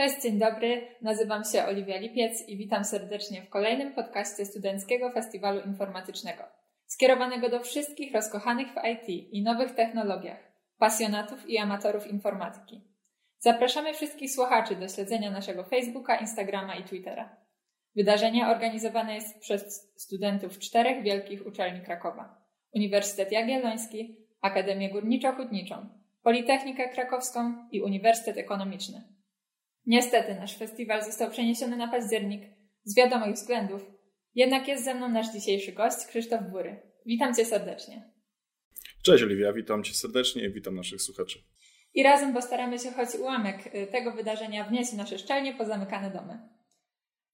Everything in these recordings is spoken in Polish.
Cześć, dzień dobry. Nazywam się Oliwia Lipiec i witam serdecznie w kolejnym podcaście Studenckiego Festiwalu Informatycznego, skierowanego do wszystkich rozkochanych w IT i nowych technologiach, pasjonatów i amatorów informatyki. Zapraszamy wszystkich słuchaczy do śledzenia naszego Facebooka, Instagrama i Twittera. Wydarzenie organizowane jest przez studentów czterech wielkich uczelni Krakowa: Uniwersytet Jagielloński, Akademię Górniczo-Hutniczą, Politechnikę Krakowską i Uniwersytet Ekonomiczny. Niestety nasz festiwal został przeniesiony na październik z wiadomych względów, jednak jest ze mną nasz dzisiejszy gość Krzysztof Bury. Witam Cię serdecznie. Cześć Oliwia, witam Cię serdecznie i witam naszych słuchaczy. I razem postaramy się choć ułamek y, tego wydarzenia wnieść w nasze szczelnie pozamykane domy.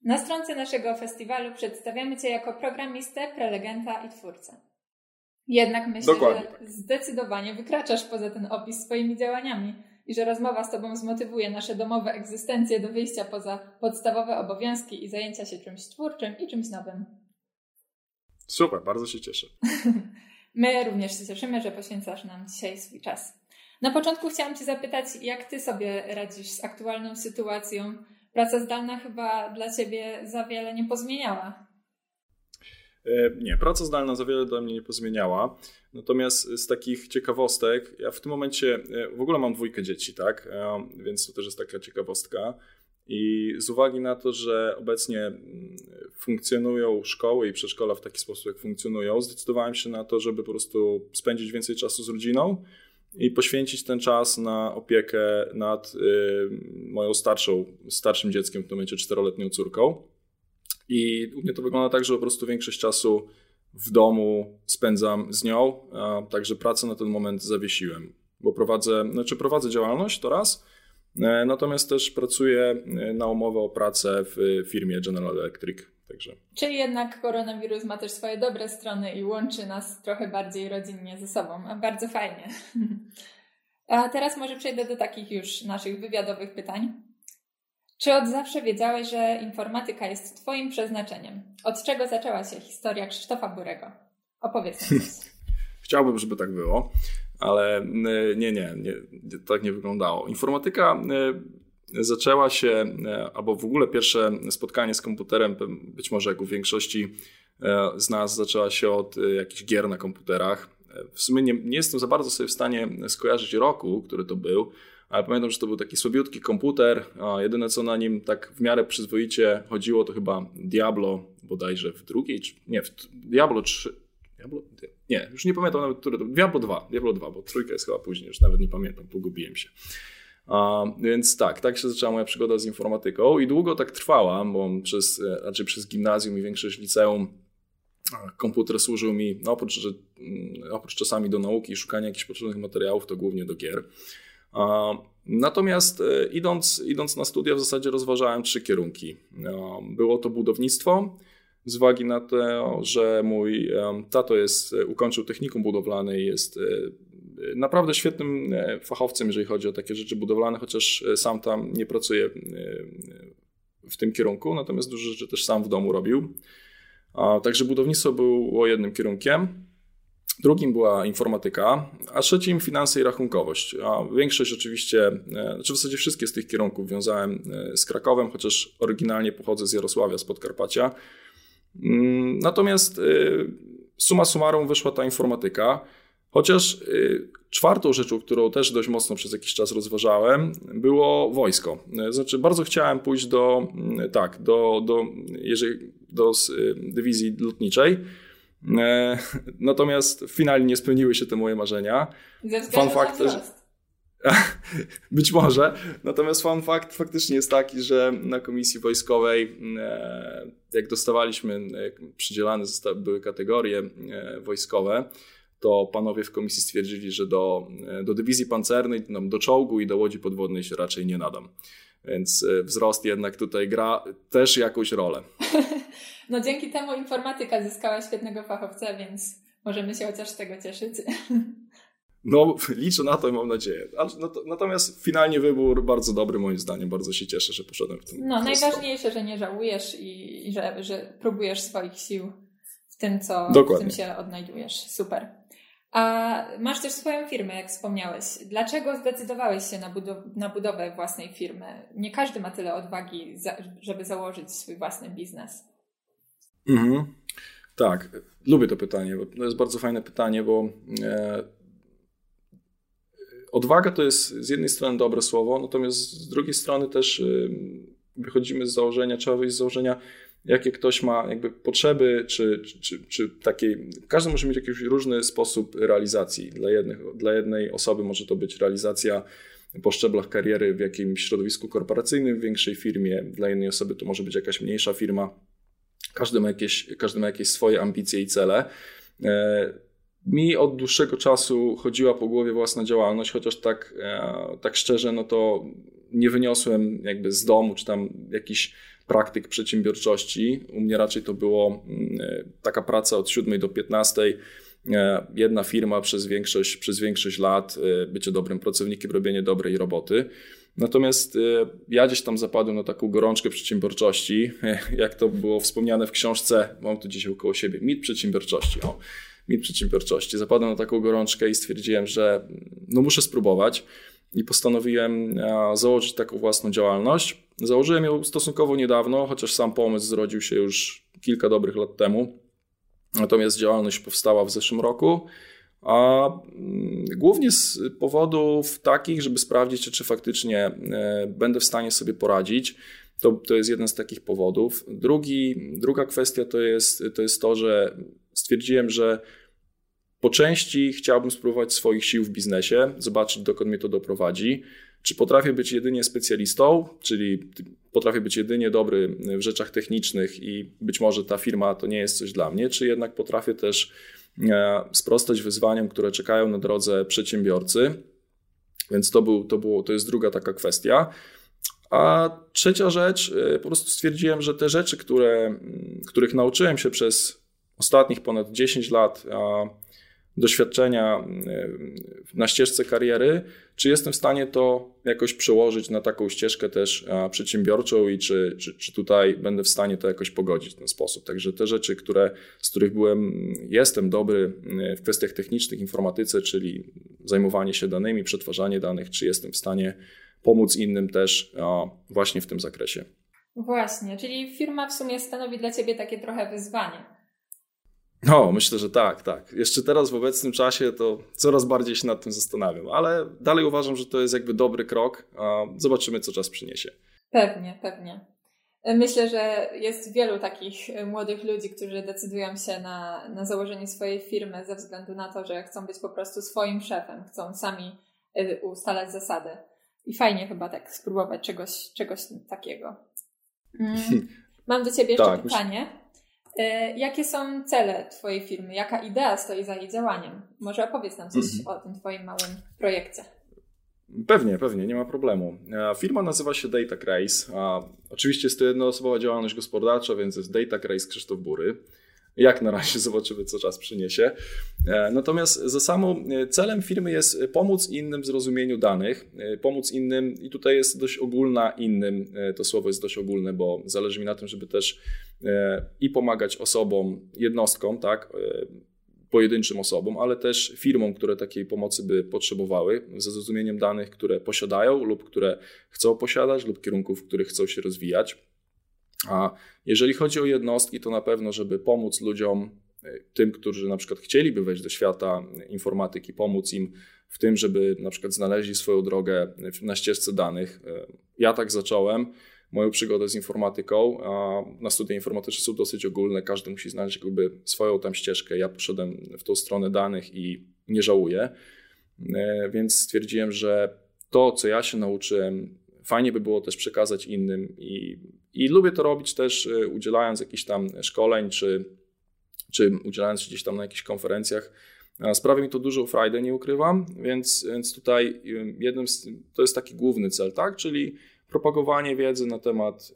Na stronce naszego festiwalu przedstawiamy Cię jako programistę, prelegenta i twórcę. Jednak myślę, Dokładnie. że zdecydowanie wykraczasz poza ten opis swoimi działaniami i że rozmowa z Tobą zmotywuje nasze domowe egzystencje do wyjścia poza podstawowe obowiązki i zajęcia się czymś twórczym i czymś nowym. Super, bardzo się cieszę. My również się cieszymy, że poświęcasz nam dzisiaj swój czas. Na początku chciałam Cię zapytać, jak Ty sobie radzisz z aktualną sytuacją? Praca zdalna chyba dla Ciebie za wiele nie pozmieniała. E, nie, praca zdalna za wiele dla mnie nie pozmieniała. Natomiast z takich ciekawostek, ja w tym momencie e, w ogóle mam dwójkę dzieci, tak? E, więc to też jest taka ciekawostka. I z uwagi na to, że obecnie mm, funkcjonują szkoły i przedszkola w taki sposób, jak funkcjonują, zdecydowałem się na to, żeby po prostu spędzić więcej czasu z rodziną i poświęcić ten czas na opiekę nad moją starszą, starszym dzieckiem, w tym momencie czteroletnią córką. I u mnie to wygląda tak, że po prostu większość czasu w domu spędzam z nią, także pracę na ten moment zawiesiłem, bo prowadzę, znaczy prowadzę działalność to raz, e, natomiast też pracuję e, na umowę o pracę w firmie General Electric. Także. Czyli jednak koronawirus ma też swoje dobre strony i łączy nas trochę bardziej rodzinnie ze sobą. Bardzo fajnie. A teraz może przejdę do takich już naszych wywiadowych pytań. Czy od zawsze wiedziałeś, że informatyka jest Twoim przeznaczeniem? Od czego zaczęła się historia Krzysztofa Burego? Opowiedz coś. Chciałbym, żeby tak było, ale nie, nie, nie, tak nie wyglądało. Informatyka zaczęła się, albo w ogóle pierwsze spotkanie z komputerem, być może jak u większości z nas, zaczęła się od jakichś gier na komputerach. W sumie nie, nie jestem za bardzo sobie w stanie skojarzyć roku, który to był, ale pamiętam, że to był taki słabiutki komputer. Jedyne co na nim tak w miarę przyzwoicie chodziło, to chyba Diablo bodajże w drugiej, czy nie, w Diablo 3. Diablo? Nie, już nie pamiętam nawet, które to Diablo 2, Diablo 2, bo trójka jest chyba później, już nawet nie pamiętam, pogubiłem się. A, więc tak, tak się zaczęła moja przygoda z informatyką i długo tak trwała, bo przez, e, raczej przez gimnazjum i większość liceum komputer służył mi, no oprócz, że, mm, oprócz czasami do nauki i szukania jakichś potrzebnych materiałów, to głównie do gier. Natomiast e, idąc, idąc na studia w zasadzie rozważałem trzy kierunki. Było to budownictwo, z uwagi na to, że mój tato jest, e, ukończył technikum budowlane i jest e, naprawdę świetnym fachowcem, jeżeli chodzi o takie rzeczy budowlane, chociaż sam tam nie pracuję w tym kierunku, natomiast dużo rzeczy też sam w domu robił. Także budownictwo było jednym kierunkiem. Drugim była informatyka, a trzecim finanse i rachunkowość. A większość oczywiście, e, znaczy w zasadzie wszystkie z tych kierunków wiązałem e, z Krakowem, chociaż oryginalnie pochodzę z Jarosławia, z Podkarpacia. Mm, natomiast e, suma summarum wyszła ta informatyka. Chociaż czwartą rzeczą, którą też dość mocno przez jakiś czas rozważałem, było wojsko. Znaczy, bardzo chciałem pójść do, mm, tak, do, do, jeżeli, do dywizji lotniczej. E, natomiast finalnie nie spełniły się te moje marzenia. Fun fact, że... Być może. Natomiast fun fact faktycznie jest taki, że na komisji wojskowej, e, jak dostawaliśmy, jak przydzielane były kategorie e, wojskowe, to panowie w komisji stwierdzili, że do, do dywizji pancernej, do czołgu i do łodzi podwodnej się raczej nie nadam. Więc wzrost jednak tutaj gra też jakąś rolę. No dzięki temu informatyka zyskała świetnego fachowca, więc możemy się chociaż z tego cieszyć. No, liczę na to i mam nadzieję. No natomiast finalnie wybór bardzo dobry moim zdaniem. Bardzo się cieszę, że poszedłem w tym. No, najważniejsze, że nie żałujesz i, i że, że próbujesz swoich sił w tym, co w tym się odnajdujesz. Super. A masz też swoją firmę, jak wspomniałeś. Dlaczego zdecydowałeś się na, budow- na budowę własnej firmy? Nie każdy ma tyle odwagi, za- żeby założyć swój własny biznes. Mhm. Tak, lubię to pytanie, bo to jest bardzo fajne pytanie, bo e, odwaga to jest z jednej strony dobre słowo, natomiast z drugiej strony też e, wychodzimy z założenia, trzeba wyjść z założenia, jakie ktoś ma jakby potrzeby, czy, czy, czy takiej. Każdy może mieć jakiś różny sposób realizacji. Dla, jednych, dla jednej osoby może to być realizacja po szczeblach kariery w jakimś środowisku korporacyjnym, w większej firmie, dla jednej osoby to może być jakaś mniejsza firma. Każdy ma jakieś, każdy ma jakieś swoje ambicje i cele. E, mi od dłuższego czasu chodziła po głowie własna działalność, chociaż tak, e, tak szczerze, no to nie wyniosłem jakby z domu, czy tam jakiś praktyk przedsiębiorczości. U mnie raczej to było mm, e, taka praca od 7 do 15. E, jedna firma przez większość, przez większość lat, bycie dobrym pracownikiem, robienie dobrej roboty. Natomiast ja gdzieś tam zapadłem na taką gorączkę przedsiębiorczości, jak to było wspomniane w książce, mam tu dzisiaj około siebie, mit przedsiębiorczości. O, mit przedsiębiorczości. Zapadłem na taką gorączkę i stwierdziłem, że no muszę spróbować i postanowiłem założyć taką własną działalność. Założyłem ją stosunkowo niedawno, chociaż sam pomysł zrodził się już kilka dobrych lat temu. Natomiast działalność powstała w zeszłym roku. A mm, głównie z powodów takich, żeby sprawdzić, czy faktycznie e, będę w stanie sobie poradzić. To, to jest jeden z takich powodów. Drugi, druga kwestia to jest, to jest to, że stwierdziłem, że po części chciałbym spróbować swoich sił w biznesie, zobaczyć dokąd mnie to doprowadzi. Czy potrafię być jedynie specjalistą, czyli potrafię być jedynie dobry w rzeczach technicznych i być może ta firma to nie jest coś dla mnie, czy jednak potrafię też sprostać wyzwaniom, które czekają na drodze przedsiębiorcy. Więc to, był, to, było, to jest druga taka kwestia. A trzecia rzecz, e, po prostu stwierdziłem, że te rzeczy, które, których nauczyłem się przez ostatnich ponad 10 lat, doświadczenia e, na ścieżce kariery, czy jestem w stanie to jakoś przełożyć na taką ścieżkę też przedsiębiorczą i czy, czy, czy tutaj będę w stanie to jakoś pogodzić w ten sposób. Także te rzeczy, które, z których byłem, jestem dobry e, w kwestiach technicznych, informatyce, czyli zajmowanie się danymi, przetwarzanie danych, czy jestem w stanie pomóc innym też właśnie w tym zakresie. Właśnie, czyli firma w sumie stanowi dla Ciebie takie trochę wyzwanie. No, myślę, że tak, tak. Jeszcze teraz w obecnym czasie to coraz bardziej się nad tym zastanawiam, ale dalej uważam, że to jest jakby dobry krok. Zobaczymy, co czas przyniesie. Pewnie, pewnie. Myślę, że jest wielu takich młodych ludzi, którzy decydują się na, na założenie swojej firmy ze względu na to, że chcą być po prostu swoim szefem, chcą sami y, ustalać zasady. I fajnie chyba tak spróbować czegoś, czegoś takiego. Mm. Mam do Ciebie jeszcze tak, pytanie. E, jakie są cele Twojej firmy? Jaka idea stoi za jej działaniem? Może opowiedz nam coś mhm. o tym Twoim małym projekcie. Pewnie, pewnie, nie ma problemu. E, firma nazywa się Data Grace. Oczywiście jest to jednoosobowa działalność gospodarcza, więc jest Data Grace Krzysztof Bury. Jak na razie zobaczymy, co czas przyniesie. E, natomiast za samą e, celem firmy jest pomóc innym w zrozumieniu danych, e, pomóc innym, i tutaj jest dość ogólna innym, to słowo jest dość ogólne, bo zależy mi na tym, żeby też i pomagać osobom, jednostkom, tak, pojedynczym osobom, ale też firmom, które takiej pomocy by potrzebowały, ze zrozumieniem danych, które posiadają lub które chcą posiadać, lub kierunków, w których chcą się rozwijać. A jeżeli chodzi o jednostki, to na pewno, żeby pomóc ludziom, e, tym, którzy na przykład chcieliby wejść do świata informatyki, pomóc im w tym, żeby na przykład znaleźli swoją drogę na ścieżce danych. E, ja tak zacząłem moją przygodę z informatyką. Na studia informatyczne są dosyć ogólne, każdy musi znaleźć jakby swoją tam ścieżkę. Ja poszedłem w tą stronę danych i nie żałuję, e, więc stwierdziłem, że to, co ja się nauczyłem, fajnie by było też przekazać innym i, i lubię to robić też y, udzielając jakichś tam szkoleń, czy, czy udzielając się gdzieś tam na jakichś konferencjach. Sprawia mi to dużą frajdę, nie ukrywam, więc, więc tutaj jednym z, to jest taki główny cel, tak? Czyli propagowanie wiedzy na temat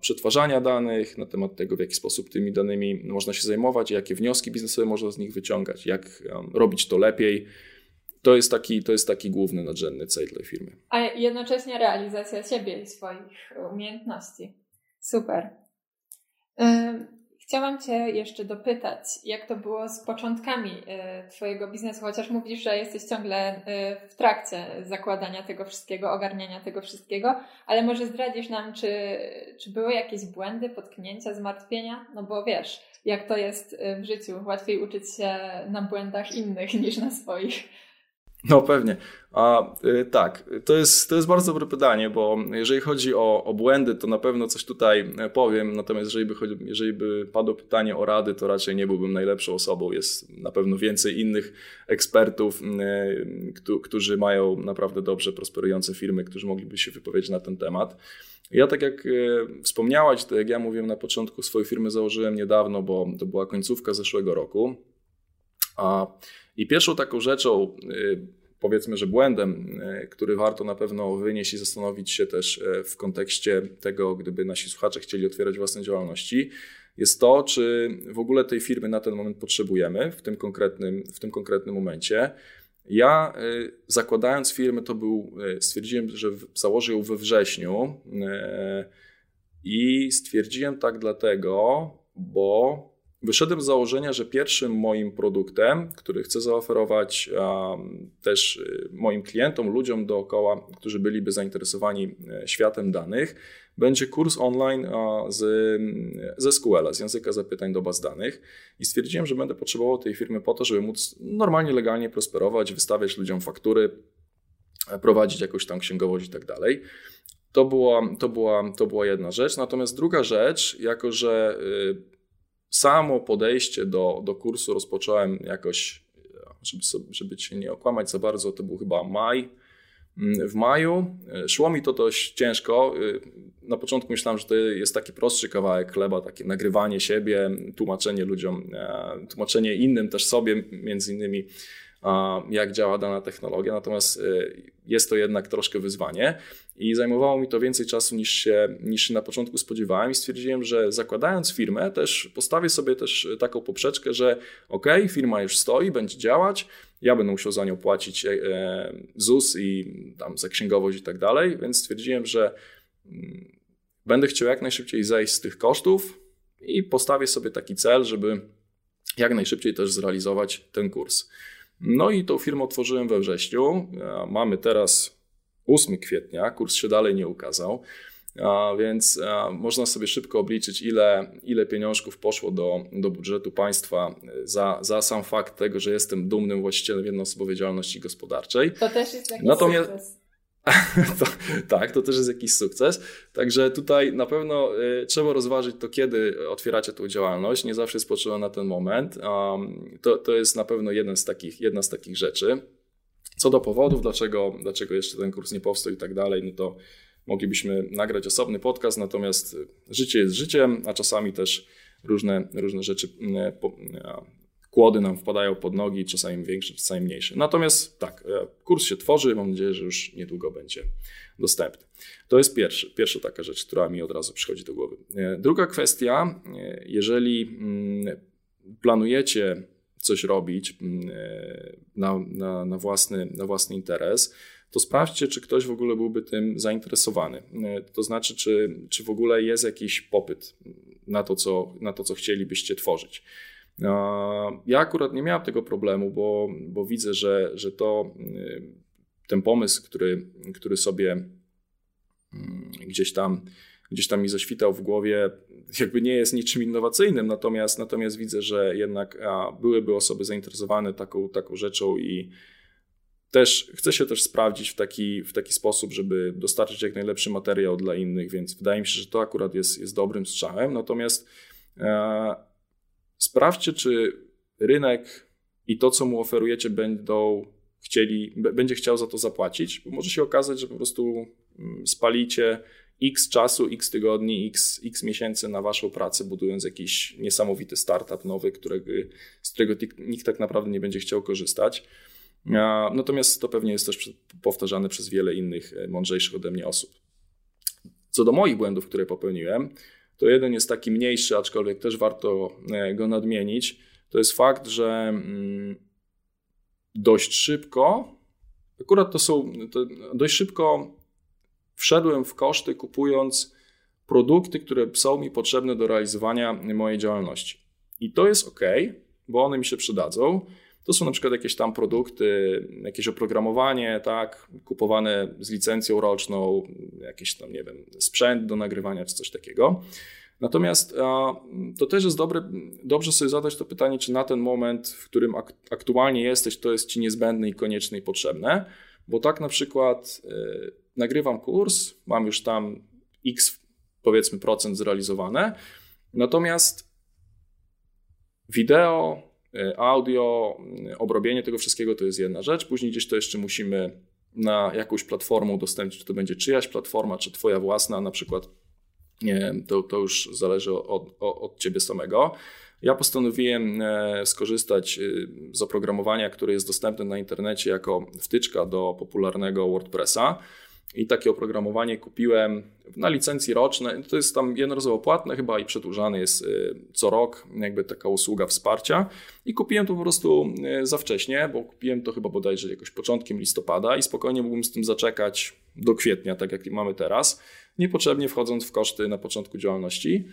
przetwarzania danych, na temat tego, w jaki sposób tymi danymi można się zajmować, jakie wnioski biznesowe można z nich wyciągać, jak robić to lepiej, to jest taki, to jest taki główny, nadrzędny cel tej firmy. A jednocześnie realizacja siebie i swoich umiejętności. Super. Chciałam Cię jeszcze dopytać, jak to było z początkami y, Twojego biznesu, chociaż mówisz, że jesteś ciągle y, w trakcie zakładania tego wszystkiego, ogarniania tego wszystkiego, ale może zdradzisz nam, czy, czy były jakieś błędy, potknięcia, zmartwienia? No bo wiesz, jak to jest y, w życiu, łatwiej uczyć się na błędach innych niż na swoich. No pewnie. A y, tak, to jest, to jest bardzo dobre pytanie, bo jeżeli chodzi o, o błędy, to na pewno coś tutaj e, powiem, natomiast jeżeli by, jeżeli by padło pytanie o rady, to raczej nie byłbym najlepszą osobą. Jest na pewno więcej innych ekspertów, y, którzy mają naprawdę dobrze prosperujące firmy, którzy mogliby się wypowiedzieć na ten temat. Ja tak jak e, wspomniałaś, to jak ja mówiłem na początku, swoją firmę założyłem niedawno, bo to była końcówka zeszłego roku. A, I pierwszą taką rzeczą, y, powiedzmy, że błędem, y, który warto na pewno wynieść i zastanowić się też y, w kontekście tego, gdyby nasi słuchacze chcieli otwierać własne działalności, jest to, czy w ogóle tej firmy na ten moment potrzebujemy w tym konkretnym, w tym konkretnym momencie. Ja zakładając firmę, to był, stwierdziłem, że założę ją we wrześniu i stwierdziłem tak dlatego, bo Wyszedłem z założenia, że pierwszym moim produktem, który chcę zaoferować um, też y, moim klientom, ludziom dookoła, którzy byliby zainteresowani e, światem danych, będzie kurs online z, ze SQL, z języka zapytań do baz danych. I stwierdziłem, że będę potrzebował tej firmy po to, żeby móc normalnie, legalnie prosperować, wystawiać ludziom faktury, e, prowadzić jakąś tam księgowość i tak dalej. To była, to, była, to była jedna rzecz. Natomiast druga rzecz, jako że y, samo podejście do, do kursu rozpocząłem jakoś, żeby, sobie, żeby cię nie okłamać za bardzo, to był chyba maj. W maju szło mi to dość ciężko. Na początku myślałem, że to jest taki prostszy kawałek chleba, takie nagrywanie siebie, tłumaczenie ludziom, e, tłumaczenie innym, też sobie, między innymi jak działa dana technologia, natomiast y, jest to jednak troszkę wyzwanie i zajmowało mi to więcej czasu niż się, niż się na początku spodziewałem i stwierdziłem, że zakładając firmę też postawię sobie też taką poprzeczkę, że ok, firma już stoi, będzie działać, ja będę musiał za nią płacić e, ZUS i tam za księgowość i tak dalej, więc stwierdziłem, że mm, będę chciał jak najszybciej zejść z tych kosztów i postawię sobie taki cel, żeby jak najszybciej też zrealizować ten kurs. No i tą firmę otworzyłem we wrześniu. Mamy teraz 8 kwietnia, kurs się dalej nie ukazał. Więc można sobie szybko obliczyć, ile, ile pieniążków poszło do, do budżetu państwa za, za sam fakt tego, że jestem dumnym właścicielem jednoosobowej działalności gospodarczej. To też jest jakiś Natomiast, sukces. to, tak, to też jest jakiś sukces. Także tutaj na pewno y, trzeba rozważyć to, kiedy otwieracie tą działalność. Nie zawsze jest na ten moment. Um, to, to jest na pewno jeden z takich, jedna z takich rzeczy. Co do powodów, dlaczego, dlaczego jeszcze ten kurs nie powstał i tak dalej, no to moglibyśmy nagrać osobny podcast, natomiast życie jest życiem, a czasami też różne, różne rzeczy y, kłody nam wpadają pod nogi, czasami większe, czasami mniejsze. Natomiast tak, e, kurs się tworzy, mam nadzieję, że już niedługo będzie dostępny. To jest pierwszy, pierwsza taka rzecz, która mi od razu przychodzi do głowy. E, druga kwestia, e, jeżeli mm, planujecie coś robić mm, na, na, na, własny, na własny interes, to sprawdźcie, czy ktoś w ogóle byłby tym zainteresowany. To znaczy, czy, czy w ogóle jest jakiś popyt na to, co, na to, co chcielibyście tworzyć. Ja akurat nie miałem tego problemu, bo, bo widzę, że, że to y, ten pomysł, który, który sobie mm, gdzieś tam, gdzieś tam mi zaświtał w głowie, jakby nie jest niczym innowacyjnym, natomiast, natomiast widzę, że jednak byłyby osoby zainteresowane taką, taką rzeczą i też chcę się też sprawdzić w taki, w taki sposób, żeby dostarczyć jak najlepszy materiał dla innych, więc wydaje mi się, że to akurat jest, jest dobrym strzałem. Natomiast Sprawdźcie, czy rynek i to, co mu oferujecie, będą chcieli, będzie chciał za to zapłacić, bo może się okazać, że po prostu mm, spalicie x czasu, x tygodni, x, x miesięcy na waszą pracę, budując jakiś niesamowity startup nowy, którego, z którego nikt tak naprawdę nie będzie chciał korzystać. Natomiast to pewnie jest też powtarzane przez wiele innych e, mądrzejszych ode mnie osób. Co do moich błędów, które popełniłem, to jeden jest taki mniejszy, aczkolwiek też warto e, go nadmienić. To jest fakt, że mm, dość szybko, akurat to są, to dość szybko wszedłem w koszty kupując produkty, które są mi potrzebne do realizowania mojej działalności. I to jest ok, bo one mi się przydadzą. To są na przykład jakieś tam produkty, jakieś oprogramowanie, tak, kupowane z licencją roczną, jakiś tam, nie wiem, sprzęt do nagrywania czy coś takiego. Natomiast to też jest dobre, dobrze sobie zadać to pytanie, czy na ten moment, w którym aktualnie jesteś, to jest ci niezbędne i konieczne i potrzebne, bo tak na przykład y, nagrywam kurs, mam już tam x powiedzmy procent zrealizowane, natomiast wideo, audio, y, obrobienie tego wszystkiego to jest jedna rzecz, później gdzieś to jeszcze musimy na jakąś platformę udostępnić, czy to będzie czyjaś platforma, czy twoja własna, na przykład to, to już zależy od, od, od ciebie samego. Ja postanowiłem e, skorzystać e, z oprogramowania, które jest dostępne na internecie jako wtyczka do popularnego WordPressa. I takie oprogramowanie kupiłem na licencji rocznej. To jest tam jednorazowo płatne chyba i przedłużany jest e, co rok, jakby taka usługa wsparcia. I kupiłem to po prostu za wcześnie, bo kupiłem to chyba bodajże jakoś początkiem listopada i spokojnie mógłbym z tym zaczekać do kwietnia, tak jak mamy teraz, niepotrzebnie wchodząc w koszty na początku działalności.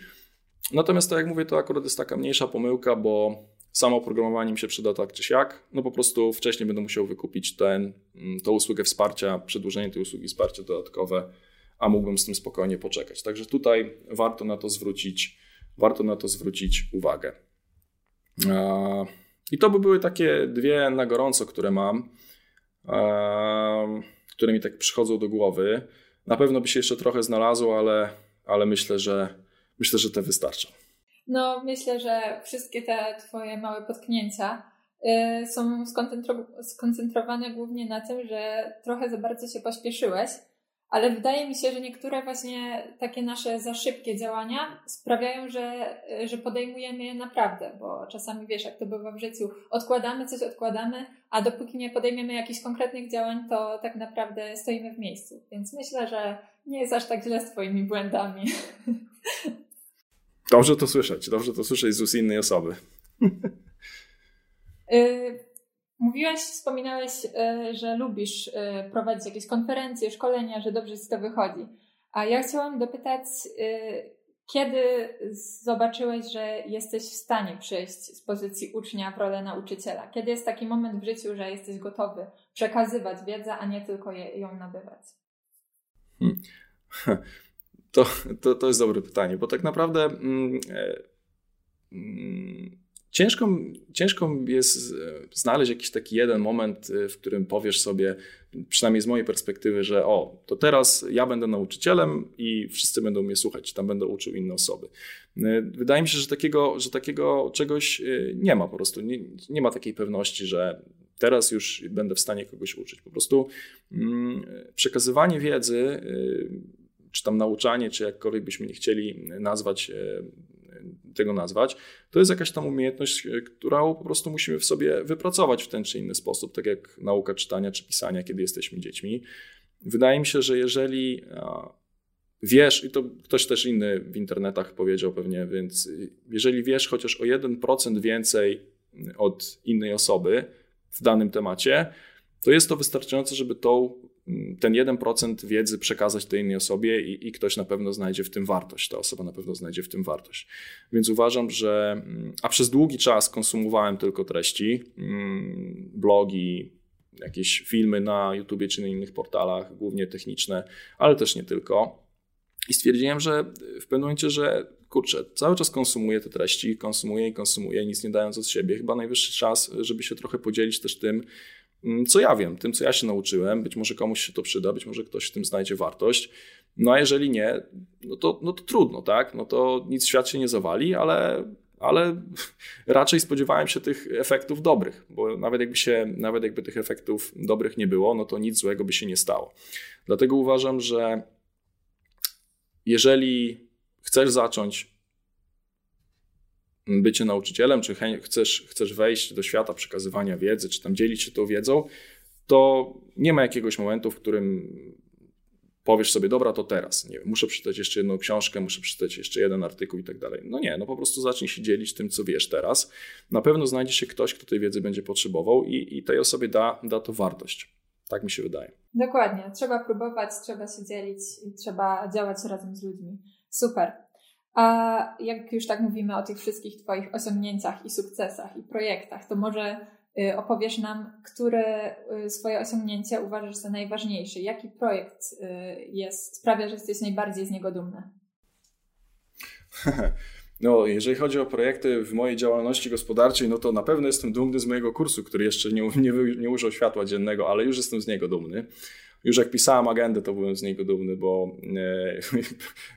Natomiast tak jak mówię, to akurat jest taka mniejsza pomyłka, bo samo oprogramowanie mi się przyda tak czy siak. No po prostu wcześniej będę musiał wykupić ten, mm, tą usługę wsparcia, przedłużenie tej usługi wsparcia dodatkowe, a mógłbym z tym spokojnie poczekać. Także tutaj warto na to zwrócić, warto na to zwrócić uwagę. I to by były takie dwie na gorąco, które mam, które mi tak przychodzą do głowy. Na pewno by się jeszcze trochę znalazło, ale, ale myślę, że myślę, że te wystarczą. No, myślę, że wszystkie te Twoje małe potknięcia y, są skoncentrowane głównie na tym, że trochę za bardzo się pośpieszyłeś, ale wydaje mi się, że niektóre właśnie takie nasze za szybkie działania sprawiają, że, że podejmujemy je naprawdę, bo czasami wiesz, jak to bywa w życiu, odkładamy coś, odkładamy, a dopóki nie podejmiemy jakichś konkretnych działań, to tak naprawdę stoimy w miejscu. Więc myślę, że nie jest aż tak źle z Twoimi błędami. Dobrze to słyszeć, dobrze to słyszeć z ust innej osoby. Y, mówiłeś, wspominałeś, y, że lubisz y, prowadzić jakieś konferencje, szkolenia, że dobrze ci to wychodzi. A ja chciałam dopytać, kiedy zobaczyłeś, że jesteś w stanie przejść z pozycji ucznia w rolę nauczyciela? Kiedy jest taki moment w życiu, że jesteś gotowy przekazywać wiedzę, a nie tylko ją nabywać? Hmm. To, to, to jest dobre pytanie, bo tak naprawdę mm, e, mm, ciężko, ciężko jest znaleźć jakiś taki jeden moment, e, w którym powiesz sobie, przynajmniej z mojej perspektywy, że o, to teraz ja będę nauczycielem i wszyscy będą mnie słuchać, tam będę uczył inne osoby. E, wydaje mi się, że takiego, że takiego czegoś nie ma po prostu. Nie, nie ma takiej pewności, że teraz już będę w stanie kogoś uczyć. Po prostu mm, przekazywanie wiedzy czy tam nauczanie, czy jakkolwiek byśmy nie chcieli nazwać e, tego nazwać, to jest jakaś tam umiejętność, e, którą po prostu musimy w sobie wypracować w ten czy inny sposób, tak jak nauka czytania czy pisania, kiedy jesteśmy dziećmi. Wydaje mi się, że jeżeli wiesz, i to ktoś też inny w internetach powiedział pewnie, więc jeżeli wiesz chociaż o 1% więcej od innej osoby w danym temacie, to jest to wystarczające, żeby tą ten 1% wiedzy przekazać tej innej osobie i, i, ktoś na pewno znajdzie w tym wartość. Ta osoba na pewno znajdzie w tym wartość. Więc uważam, że. A przez długi czas konsumowałem tylko treści, mm, blogi, jakieś filmy na YouTubie czy na innych portalach, głównie techniczne, ale też nie tylko. I stwierdziłem, że w pewnym momencie, że kurczę, cały czas konsumuję te treści, konsumuję i konsumuję, nic nie dając od siebie. Chyba najwyższy czas, żeby się trochę podzielić też tym, Mm, co ja wiem, tym, co ja się nauczyłem. Być może komuś się to przyda, być może ktoś w tym znajdzie wartość. No a jeżeli nie, no to, no to trudno, tak? No to nic świat się nie zawali, ale, ale raczej spodziewałem się tych efektów dobrych, bo nawet jakby, się, nawet jakby tych efektów dobrych nie było, no to nic złego by się nie stało. Dlatego uważam, że jeżeli chcesz zacząć bycie nauczycielem, czy chcesz, chcesz wejść do świata przekazywania wiedzy, czy tam dzielić się tą wiedzą, to nie ma jakiegoś momentu, w którym powiesz sobie, dobra, to teraz. Nie wiem, muszę przeczytać jeszcze jedną książkę, muszę przeczytać jeszcze jeden artykuł i tak dalej. No nie, no po prostu zacznij się dzielić tym, co wiesz teraz. Na pewno znajdzie się ktoś, kto tej wiedzy będzie potrzebował i, i tej osobie da, da to wartość. Tak mi się wydaje. Dokładnie. Trzeba próbować, trzeba się dzielić i trzeba działać razem z ludźmi. Super. A jak już tak mówimy o tych wszystkich Twoich osiągnięciach i sukcesach i projektach, to może y, opowiesz nam, które y, swoje osiągnięcie uważasz za najważniejsze? Jaki projekt y, jest, sprawia, że jesteś najbardziej z niego dumny? No, jeżeli chodzi o projekty w mojej działalności gospodarczej, no to na pewno jestem dumny z mojego kursu, który jeszcze nie, nie, nie użył światła dziennego, ale już jestem z niego dumny. Już jak pisałem agendę, to byłem z niego dumny, bo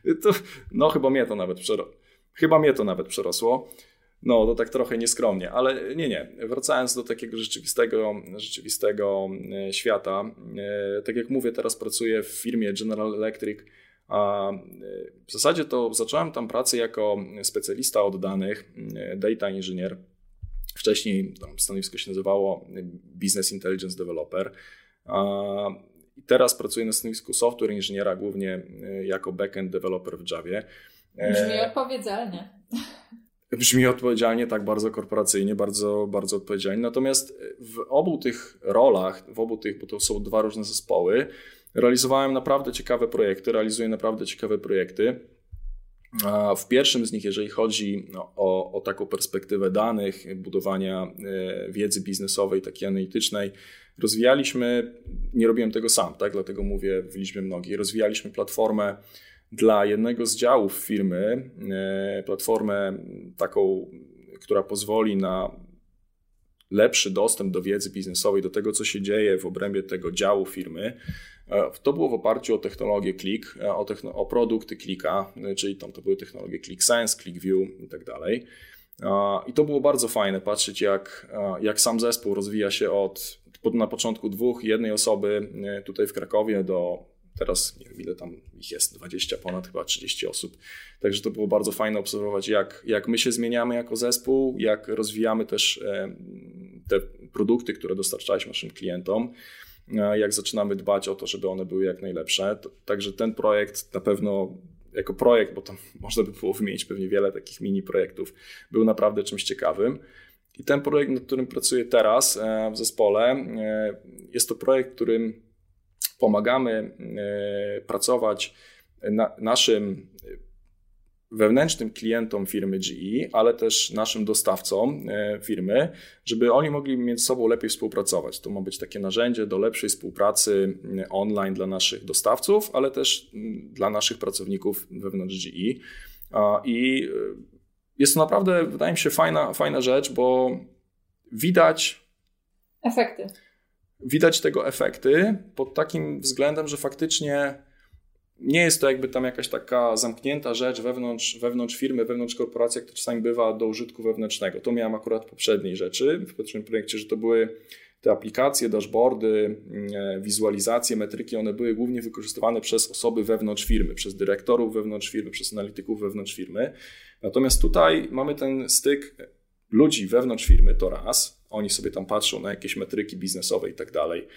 e, to, no chyba mnie to nawet przerosło. Chyba mnie to nawet przerosło. No, to tak trochę nieskromnie, ale nie, nie. Wracając do takiego rzeczywistego, rzeczywistego e, świata, e, tak jak mówię, teraz pracuję w firmie General Electric, a w zasadzie to zacząłem tam pracę jako specjalista od danych, data engineer. Wcześniej tam stanowisko się nazywało Business Intelligence Developer. I teraz pracuję na stanowisku software inżyniera, głównie jako backend developer w Javie. Brzmi e, odpowiedzialnie. Brzmi odpowiedzialnie, tak bardzo korporacyjnie, bardzo, bardzo odpowiedzialnie. Natomiast w obu tych rolach, w obu tych, bo to są dwa różne zespoły, realizowałem naprawdę ciekawe projekty, realizuję naprawdę ciekawe projekty. W pierwszym z nich, jeżeli chodzi o, o taką perspektywę danych, budowania e, wiedzy biznesowej, takiej analitycznej, rozwijaliśmy, nie robiłem tego sam, tak, dlatego mówię w liczbie mnogiej, rozwijaliśmy platformę dla jednego z działów firmy, e, platformę taką, która pozwoli na lepszy dostęp do wiedzy biznesowej, do tego, co się dzieje w obrębie tego działu firmy. E, to było w oparciu o technologię Click, e, o, o produkty Clicka, e, czyli tam to były technologie ClickSense, ClickView i tak dalej. I to było bardzo fajne patrzeć, jak, jak sam zespół rozwija się od na początku dwóch, jednej osoby tutaj w Krakowie do teraz nie wiem ile tam ich jest, 20 ponad chyba 30 osób. Także to było bardzo fajne obserwować, jak, jak my się zmieniamy jako zespół, jak rozwijamy też te produkty, które dostarczaliśmy naszym klientom jak zaczynamy dbać o to, żeby one były jak najlepsze. Także ten projekt na pewno jako projekt, bo tam można by było wymienić pewnie wiele takich mini projektów, był naprawdę czymś ciekawym. I ten projekt, nad którym pracuję teraz e, w zespole, e, jest to projekt, którym pomagamy e, pracować na naszym wewnętrznym klientom firmy GE, ale też naszym dostawcom e, firmy, żeby oni mogli między sobą lepiej współpracować. To ma być takie narzędzie do lepszej współpracy e, online dla naszych dostawców, ale też dla naszych pracowników wewnątrz GE. I jest to naprawdę, wydaje mi się, fajna, fajna rzecz, bo widać efekty. Widać tego efekty pod takim względem, że faktycznie nie jest to jakby tam jakaś taka zamknięta rzecz wewnątrz, wewnątrz firmy, wewnątrz korporacji, jak to czasami bywa do użytku wewnętrznego. To miałem akurat w poprzedniej rzeczy, w poprzednim projekcie, że to były te aplikacje, dashboardy, mm, wizualizacje, metryki, one były głównie wykorzystywane przez osoby wewnątrz firmy, przez dyrektorów wewnątrz firmy, przez analityków wewnątrz firmy. Natomiast tutaj mamy ten styk ludzi wewnątrz firmy, to raz, oni sobie tam patrzą na jakieś metryki biznesowe i tak dalej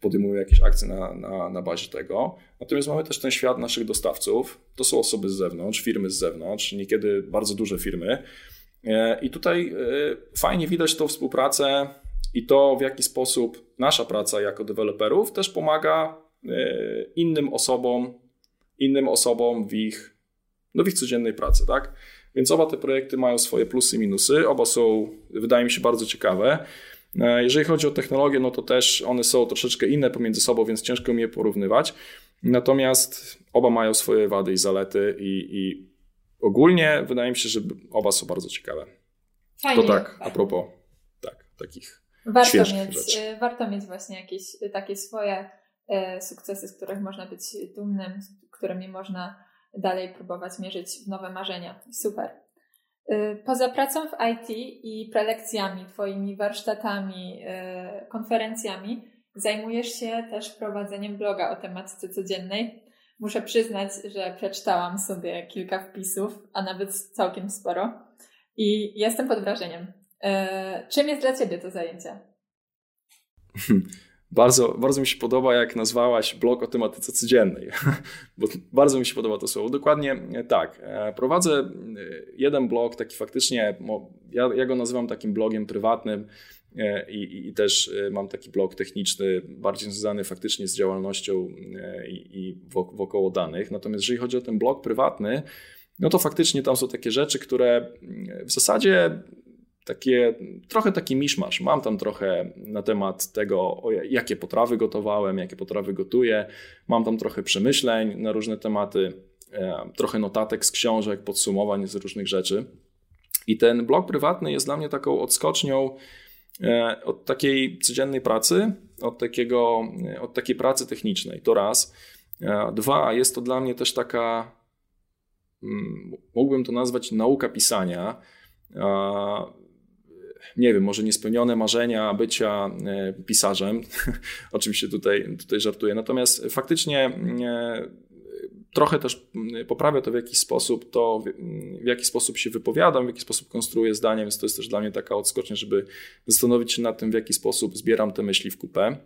podejmują jakieś akcje na, na, na bazie tego. Natomiast mamy też ten świat naszych dostawców. To są osoby z zewnątrz, firmy z zewnątrz, niekiedy bardzo duże firmy. E, I tutaj e, fajnie widać tą współpracę i to, w jaki sposób nasza praca jako deweloperów też pomaga e, innym osobom, innym osobom w ich, no w ich codziennej pracy, tak? Więc oba te projekty mają swoje plusy i minusy. Oba są, wydaje mi się, bardzo ciekawe. E, jeżeli chodzi o technologie, no to też one są troszeczkę inne pomiędzy sobą, więc ciężko mi je porównywać. Natomiast oba mają swoje wady i zalety i, i ogólnie wydaje mi się, że oba są bardzo ciekawe. Fajnie, to tak, a propos tak, takich warto mieć, rzeczy. E, warto mieć właśnie jakieś takie swoje e, sukcesy, z których można być dumnym, którymi można dalej próbować mierzyć nowe marzenia. Super. Y, poza pracą w IT i prelekcjami, Twoimi warsztatami, y, konferencjami, zajmujesz się też prowadzeniem bloga o tematyce codziennej. Muszę przyznać, że przeczytałam sobie kilka wpisów, a nawet całkiem sporo i jestem pod wrażeniem. Y, czym jest dla Ciebie to zajęcie? Bardzo, bardzo mi się podoba, jak nazwałaś blog o tematyce codziennej, bo bardzo mi się podoba to słowo. Dokładnie e, tak. E, prowadzę e, jeden blog, taki faktycznie, ja, ja go nazywam takim blogiem prywatnym, i, i, też mam taki blog techniczny, bardziej związany faktycznie z działalnością i, i wokoło danych. Natomiast jeżeli chodzi o ten blog prywatny, no to faktycznie tam są takie rzeczy, które w zasadzie takie, trochę taki miszmasz. Mam tam trochę na temat tego, jakie potrawy gotowałem, jakie potrawy gotuję. Mam tam trochę przemyśleń na różne tematy, e, trochę notatek z książek, podsumowań z różnych rzeczy. I ten blog prywatny jest dla mnie taką odskocznią e, od takiej codziennej pracy, od, takiego, e, od takiej pracy technicznej. To raz. Dwa, jest to dla mnie też taka, mm, mógłbym to nazwać nauka pisania nie wiem, może niespełnione marzenia bycia e, pisarzem. Oczywiście tutaj, tutaj żartuję. Natomiast faktycznie e, trochę też poprawia to w jakiś sposób, to w jaki sposób się wypowiadam, w jaki sposób konstruuję zdania, więc to jest też dla mnie taka odskocznia, żeby zastanowić się nad tym, w jaki sposób zbieram te myśli w kupę.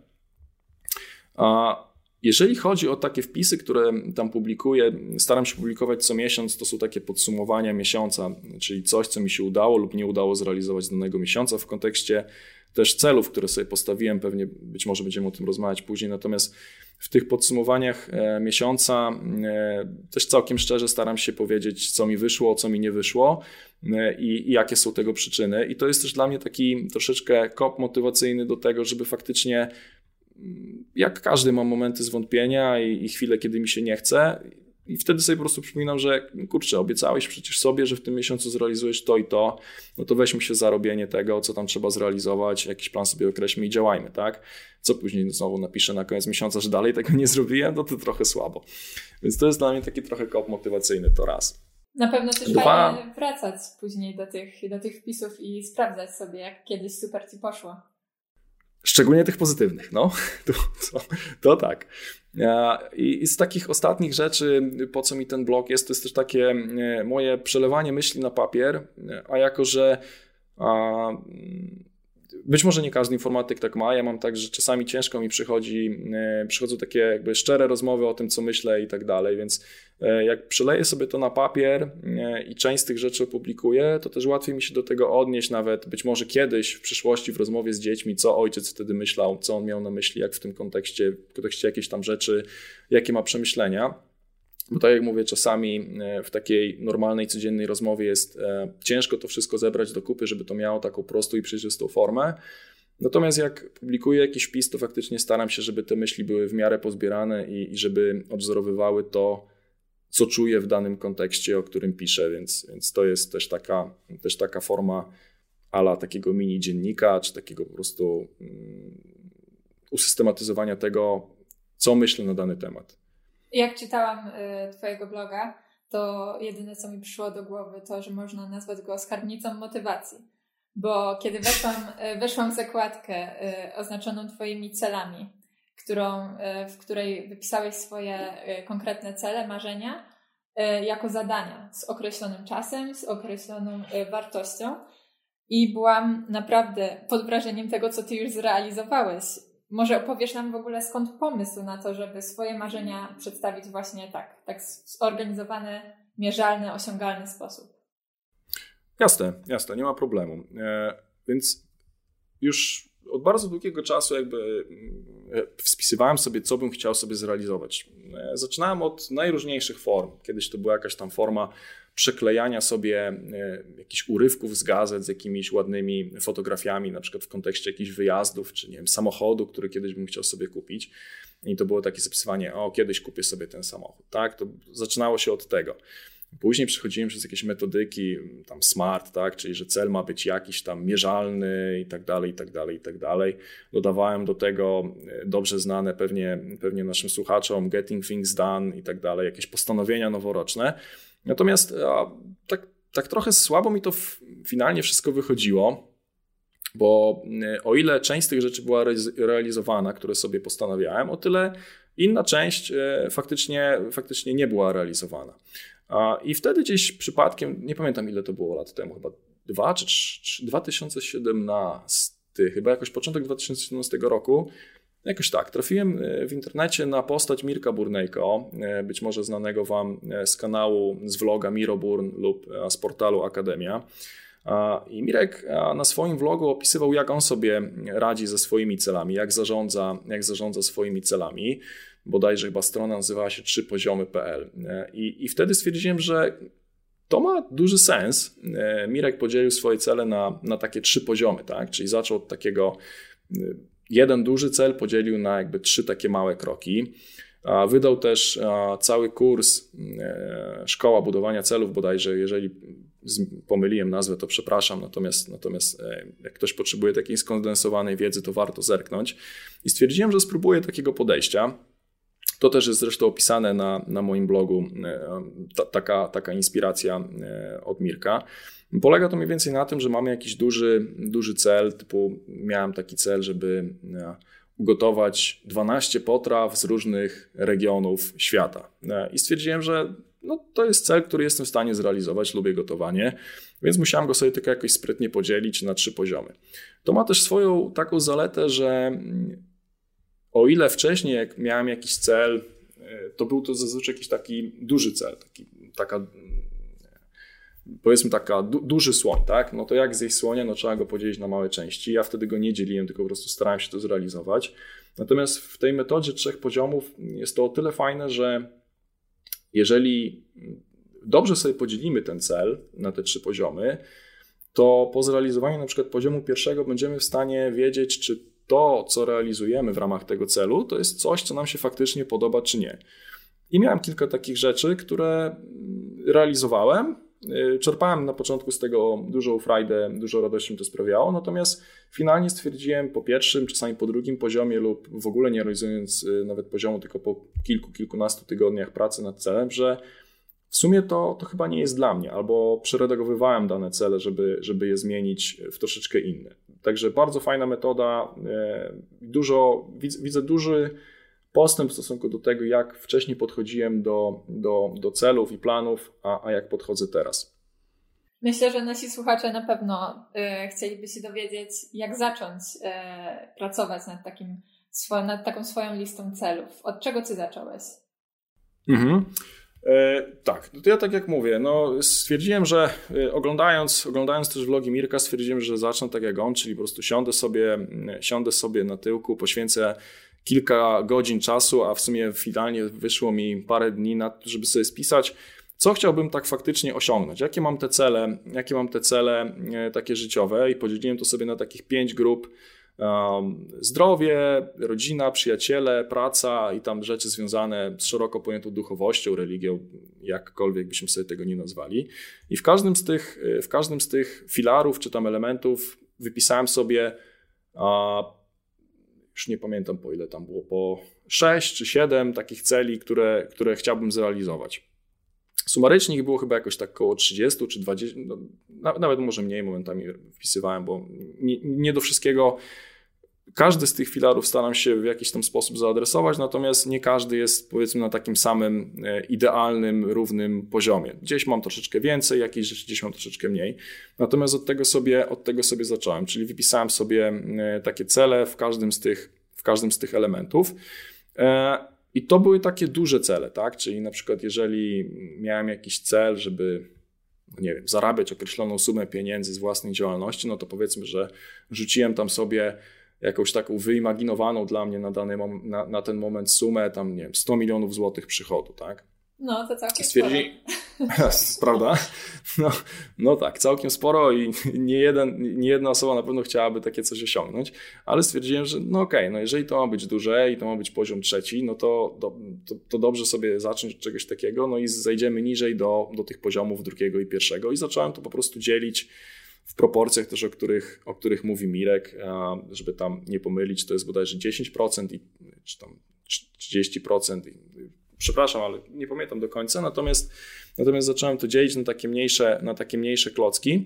A jeżeli chodzi o takie wpisy, które tam publikuję, staram się publikować co miesiąc, to są takie podsumowania miesiąca, czyli coś, co mi się udało lub nie udało zrealizować danego miesiąca w kontekście też celów, które sobie postawiłem, pewnie być może będziemy o tym rozmawiać później, natomiast w tych podsumowaniach e, miesiąca e, też całkiem szczerze staram się powiedzieć, co mi wyszło, co mi nie wyszło e, i, i jakie są tego przyczyny. I to jest też dla mnie taki troszeczkę kop motywacyjny do tego, żeby faktycznie jak każdy mam momenty zwątpienia i, i chwile, kiedy mi się nie chce. I wtedy sobie po prostu przypominam, że kurczę, obiecałeś przecież sobie, że w tym miesiącu zrealizujesz to i to, no to weźmy się za robienie tego, co tam trzeba zrealizować, jakiś plan sobie określmy i działajmy, tak? Co później znowu napiszę na koniec miesiąca, że dalej tego nie zrobiłem, no to trochę słabo. Więc to jest dla mnie taki trochę kop motywacyjny, to raz. Na pewno też Dwa. fajnie wracać później do tych, do tych wpisów i sprawdzać sobie, jak kiedyś super ci poszło. Szczególnie tych pozytywnych, no. To, to, tak. I, I, z takich ostatnich rzeczy, po co mi ten blog jest, to jest też takie e, moje przelewanie myśli na papier, a jako, że a, być może nie każdy informatyk tak ma. Ja mam tak, że czasami ciężko mi przychodzi, e, przychodzą takie jakby szczere rozmowy o tym, co myślę i tak dalej, więc e, jak przeleję sobie to na papier e, i część z tych rzeczy opublikuję, to też łatwiej mi się do tego odnieść nawet być może kiedyś w przyszłości w rozmowie z dziećmi, co ojciec wtedy myślał, co on miał na myśli, jak w tym kontekście, w kontekście jakiejś tam rzeczy, jakie ma przemyślenia. Bo tak jak mówię, czasami e, w takiej normalnej, codziennej rozmowie jest e, ciężko to wszystko zebrać do kupy, żeby to miało taką prostą i przejrzystą formę. Natomiast jak publikuję jakiś wpis, to faktycznie staram się, żeby te myśli były w miarę pozbierane i, i żeby odwzorowywały to, co czuję w danym kontekście, o którym piszę, więc, więc to jest też taka, też taka forma ala takiego mini dziennika, czy takiego po prostu um, usystematyzowania tego, co myślę na dany temat. Jak czytałam y, Twojego bloga, to jedyne, co mi przyszło do głowy, to, że można nazwać go skarbnicą motywacji. Bo kiedy weszłam, y, weszłam w zakładkę y, oznaczoną Twoimi celami, którą, w której wypisałeś swoje konkretne cele, marzenia, jako zadania z określonym czasem, z określoną wartością. I byłam naprawdę pod wrażeniem tego, co Ty już zrealizowałeś może opowiesz nam w ogóle skąd pomysł na to, żeby swoje marzenia przedstawić właśnie tak, tak zorganizowany, mierzalny, osiągalny sposób? Jasne, jasne, nie ma problemu. E, więc już od bardzo długiego czasu jakby e, spisywałem sobie, co bym chciał sobie zrealizować. E, zaczynałem od najróżniejszych form. Kiedyś to była jakaś tam forma przeklejania sobie e, jakichś urywków z gazet z jakimiś ładnymi fotografiami, na przykład w kontekście jakichś wyjazdów, czy nie wiem, samochodu, który kiedyś bym chciał sobie kupić. I to było takie zapisywanie, o, kiedyś kupię sobie ten samochód, tak? To zaczynało się od tego. Później przechodziłem przez jakieś metodyki, tam smart, tak, czyli że cel ma być jakiś tam mierzalny i tak dalej, i tak dalej, i tak dalej. Dodawałem do tego e, dobrze znane pewnie, pewnie naszym słuchaczom getting things done i tak dalej, jakieś postanowienia noworoczne. Natomiast tak, tak trochę słabo mi to finalnie wszystko wychodziło, bo e, o ile część z tych rzeczy była realizowana, które sobie postanawiałem, o tyle inna część e, faktycznie, faktycznie nie była realizowana. I wtedy gdzieś przypadkiem, nie pamiętam ile to było lat temu, chyba 2 czy 3, 2017, chyba jakoś początek 2017 roku, Jakoś tak, trafiłem e, w internecie na postać Mirka Burnejko, e, być może znanego Wam e, z kanału, z vloga Miroburn lub z portalu Akademia. I Mirek na swoim vlogu opisywał, jak on sobie radzi ze swoimi celami, jak zarządza, jak zarządza swoimi celami. Bodajże chyba strona nazywała się trzypoziomy.pl. I, I wtedy stwierdziłem, że to ma duży sens. Mirek podzielił swoje cele na, na takie trzy poziomy, tak? czyli zaczął od takiego jeden duży cel, podzielił na jakby trzy takie małe kroki. Wydał też cały kurs e, Szkoła Budowania Celów, bodajże, jeżeli pomyliłem nazwę, to przepraszam, natomiast, natomiast e, jak ktoś potrzebuje takiej skondensowanej wiedzy, to warto zerknąć. I stwierdziłem, że spróbuję takiego podejścia. To też jest zresztą opisane na, na moim blogu, e, ta, taka, taka inspiracja od Mirka. Polega to mniej więcej na tym, że mamy jakiś duży, duży cel, typu miałem taki cel, żeby ugotować 12 potraw z różnych regionów świata. E, I stwierdziłem, że no, to jest cel, który jestem w stanie zrealizować, lubię gotowanie, więc musiałem go sobie tylko jakoś sprytnie podzielić na trzy poziomy. To ma też swoją taką zaletę, że o ile wcześniej, jak miałem jakiś cel, e, to był to zazwyczaj jakiś taki duży cel, taki, taka powiedzmy taka du duży słoń, tak? No to jak zjeść słonia, no trzeba go podzielić na małe części. Ja wtedy go nie dzieliłem, tylko po prostu starałem się to zrealizować. Natomiast w tej metodzie trzech poziomów jest to o tyle fajne, że jeżeli dobrze sobie podzielimy ten cel na te trzy poziomy, to po zrealizowaniu na przykład poziomu pierwszego będziemy w stanie wiedzieć, czy to, co realizujemy w ramach tego celu, to jest coś, co nam się faktycznie podoba, czy nie. I miałem kilka takich rzeczy, które realizowałem, czerpałem na początku z tego dużą frajdę, dużo radości mi to sprawiało, natomiast finalnie stwierdziłem po pierwszym, czasami po drugim poziomie lub w ogóle nie realizując y, nawet poziomu, tylko po kilku, kilkunastu tygodniach pracy nad celem, że w sumie to, to chyba nie jest dla mnie, albo przeredagowywałem dane cele, żeby, żeby je zmienić w troszeczkę inne. Także bardzo fajna metoda, y, dużo, widzę duży postęp w stosunku do tego, jak wcześniej podchodziłem do, do, do celów i planów, a, a jak podchodzę teraz. Myślę, że nasi słuchacze na pewno y, chcieliby się dowiedzieć, jak zacząć y, pracować nad, takim, nad taką swoją listą celów. Od czego ty zacząłeś? Mhm. E, tak, no to ja tak jak mówię, no stwierdziłem, że e, oglądając, oglądając też vlogi Mirka, stwierdziłem, że zacznę tak jak on, czyli po prostu siądę sobie, siądę sobie na tyłku, poświęcę kilka godzin czasu, a w sumie finalnie wyszło mi parę dni na żeby sobie spisać, co chciałbym tak faktycznie osiągnąć, jakie mam te cele, jakie mam te cele e, takie życiowe i podzieliłem to sobie na takich pięć grup. Um, zdrowie, rodzina, przyjaciele, praca i tam rzeczy związane z szeroko pojętą duchowością, religią, jakkolwiek byśmy sobie tego nie nazwali. I w każdym z tych, e, w każdym z tych filarów czy tam elementów wypisałem sobie już nie pamiętam po ile tam było, po 6 czy 7 takich celi, które, które chciałbym zrealizować. Sumarycznie ich było chyba jakoś tak około 30 czy 20, no, nawet może mniej momentami wpisywałem, bo nie, nie do wszystkiego każdy z tych filarów staram się w jakiś tam sposób zaadresować, natomiast nie każdy jest powiedzmy na takim samym e, idealnym, równym poziomie. Gdzieś mam troszeczkę więcej, jakieś rzeczy gdzieś mam troszeczkę mniej. Natomiast od tego sobie, od tego sobie zacząłem, czyli wypisałem sobie e, takie cele w każdym z tych, w każdym z tych elementów. E, I to były takie duże cele, tak? Czyli na przykład, jeżeli miałem jakiś cel, żeby nie wiem, zarabiać określoną sumę pieniędzy z własnej działalności, no to powiedzmy, że rzuciłem tam sobie jakąś taką wyimaginowaną dla mnie na, dany mom- na, na ten moment sumę, tam nie wiem, 100 milionów złotych przychodu, tak? No, to całkiem Stwierdzi... sporo. Prawda? No, no tak, całkiem sporo i nie, jeden, nie jedna osoba na pewno chciałaby takie coś osiągnąć, ale stwierdziłem, że no okej, okay, no jeżeli to ma być duże i to ma być poziom trzeci, no to, to, to, dobrze sobie zacząć od czegoś takiego, no i zejdziemy niżej do, do tych poziomów drugiego i pierwszego i zacząłem to po prostu dzielić w proporcjach też, o których, o których mówi Mirek, żeby tam nie pomylić, to jest bodajże 10% i, czy tam 30%. Przepraszam, ale nie pamiętam do końca. Natomiast, natomiast zacząłem to dzielić na takie mniejsze, na takie mniejsze klocki